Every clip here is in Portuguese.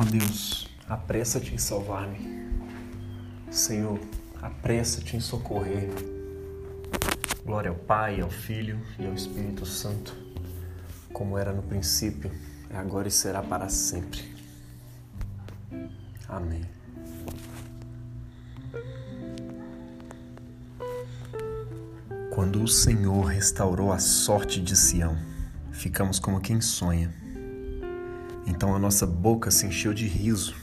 Ó Deus, apressa-te em salvar-me. Senhor, apressa-te em socorrer. Glória ao Pai, ao Filho e ao Espírito Santo, como era no princípio, agora e será para sempre. Amém. Quando o Senhor restaurou a sorte de Sião, ficamos como quem sonha. Então a nossa boca se encheu de riso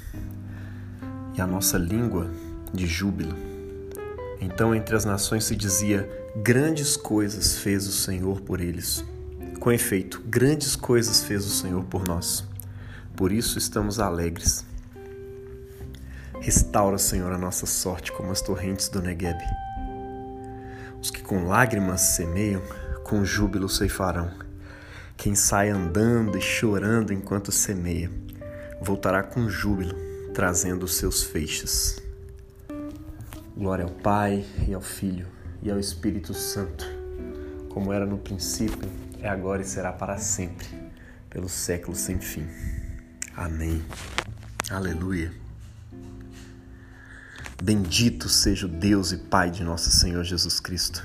e a nossa língua de júbilo. Então entre as nações se dizia: Grandes coisas fez o Senhor por eles. Com efeito, grandes coisas fez o Senhor por nós. Por isso estamos alegres. Restaura, Senhor, a nossa sorte como as torrentes do Negueb. Os que com lágrimas semeiam, com júbilo ceifarão. Quem sai andando e chorando enquanto semeia, voltará com júbilo, trazendo os seus feixes. Glória ao Pai e ao Filho e ao Espírito Santo, como era no princípio, é agora e será para sempre, pelos séculos sem fim. Amém. Aleluia. Bendito seja o Deus e Pai de nosso Senhor Jesus Cristo,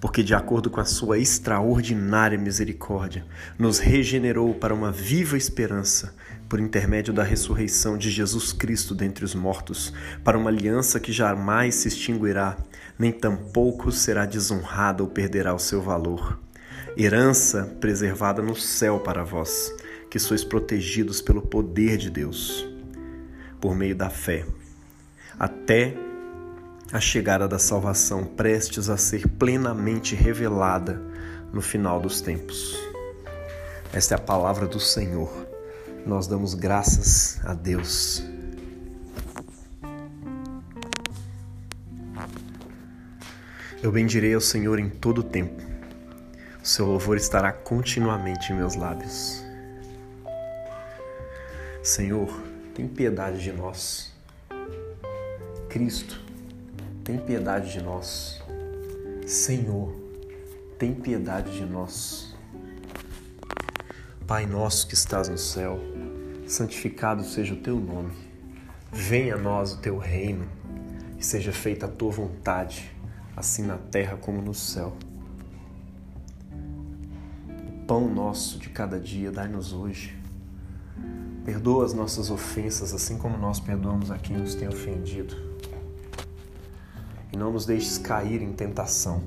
porque, de acordo com a Sua extraordinária misericórdia, nos regenerou para uma viva esperança por intermédio da ressurreição de Jesus Cristo dentre os mortos, para uma aliança que jamais se extinguirá, nem tampouco será desonrada ou perderá o seu valor. Herança preservada no céu para vós, que sois protegidos pelo poder de Deus, por meio da fé até a chegada da salvação prestes a ser plenamente revelada no final dos tempos. Esta é a palavra do Senhor. Nós damos graças a Deus. Eu bendirei ao Senhor em todo o tempo. O seu louvor estará continuamente em meus lábios. Senhor, tem piedade de nós. Cristo, tem piedade de nós. Senhor, tem piedade de nós. Pai nosso que estás no céu, santificado seja o teu nome. Venha a nós o teu reino e seja feita a tua vontade, assim na terra como no céu. O pão nosso de cada dia dai-nos hoje. Perdoa as nossas ofensas, assim como nós perdoamos a quem nos tem ofendido não nos deixes cair em tentação,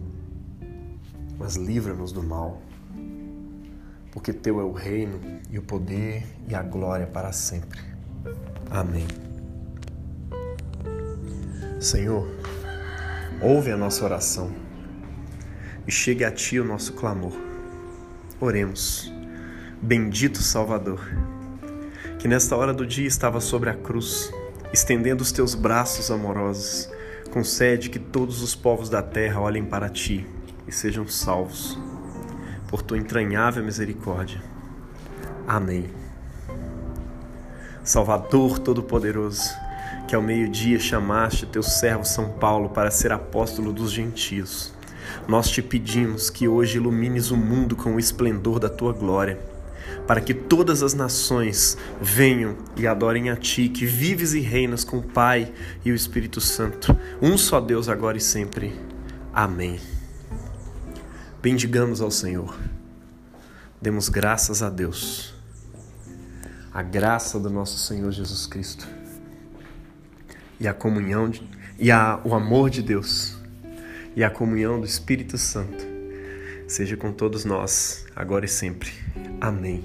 mas livra-nos do mal, porque Teu é o reino e o poder e a glória para sempre. Amém. Senhor, ouve a nossa oração e chegue a Ti o nosso clamor. Oremos. Bendito Salvador, que nesta hora do dia estava sobre a cruz, estendendo os teus braços amorosos Concede que todos os povos da terra olhem para ti e sejam salvos, por tua entranhável misericórdia. Amém. Salvador Todo-Poderoso, que ao meio-dia chamaste teu servo São Paulo para ser apóstolo dos gentios, nós te pedimos que hoje ilumines o mundo com o esplendor da tua glória para que todas as nações venham e adorem a Ti, que vives e reinas com o Pai e o Espírito Santo, um só Deus agora e sempre. Amém. Bendigamos ao Senhor. Demos graças a Deus. A graça do nosso Senhor Jesus Cristo e a comunhão de, e a, o amor de Deus e a comunhão do Espírito Santo seja com todos nós, agora e sempre. Amém.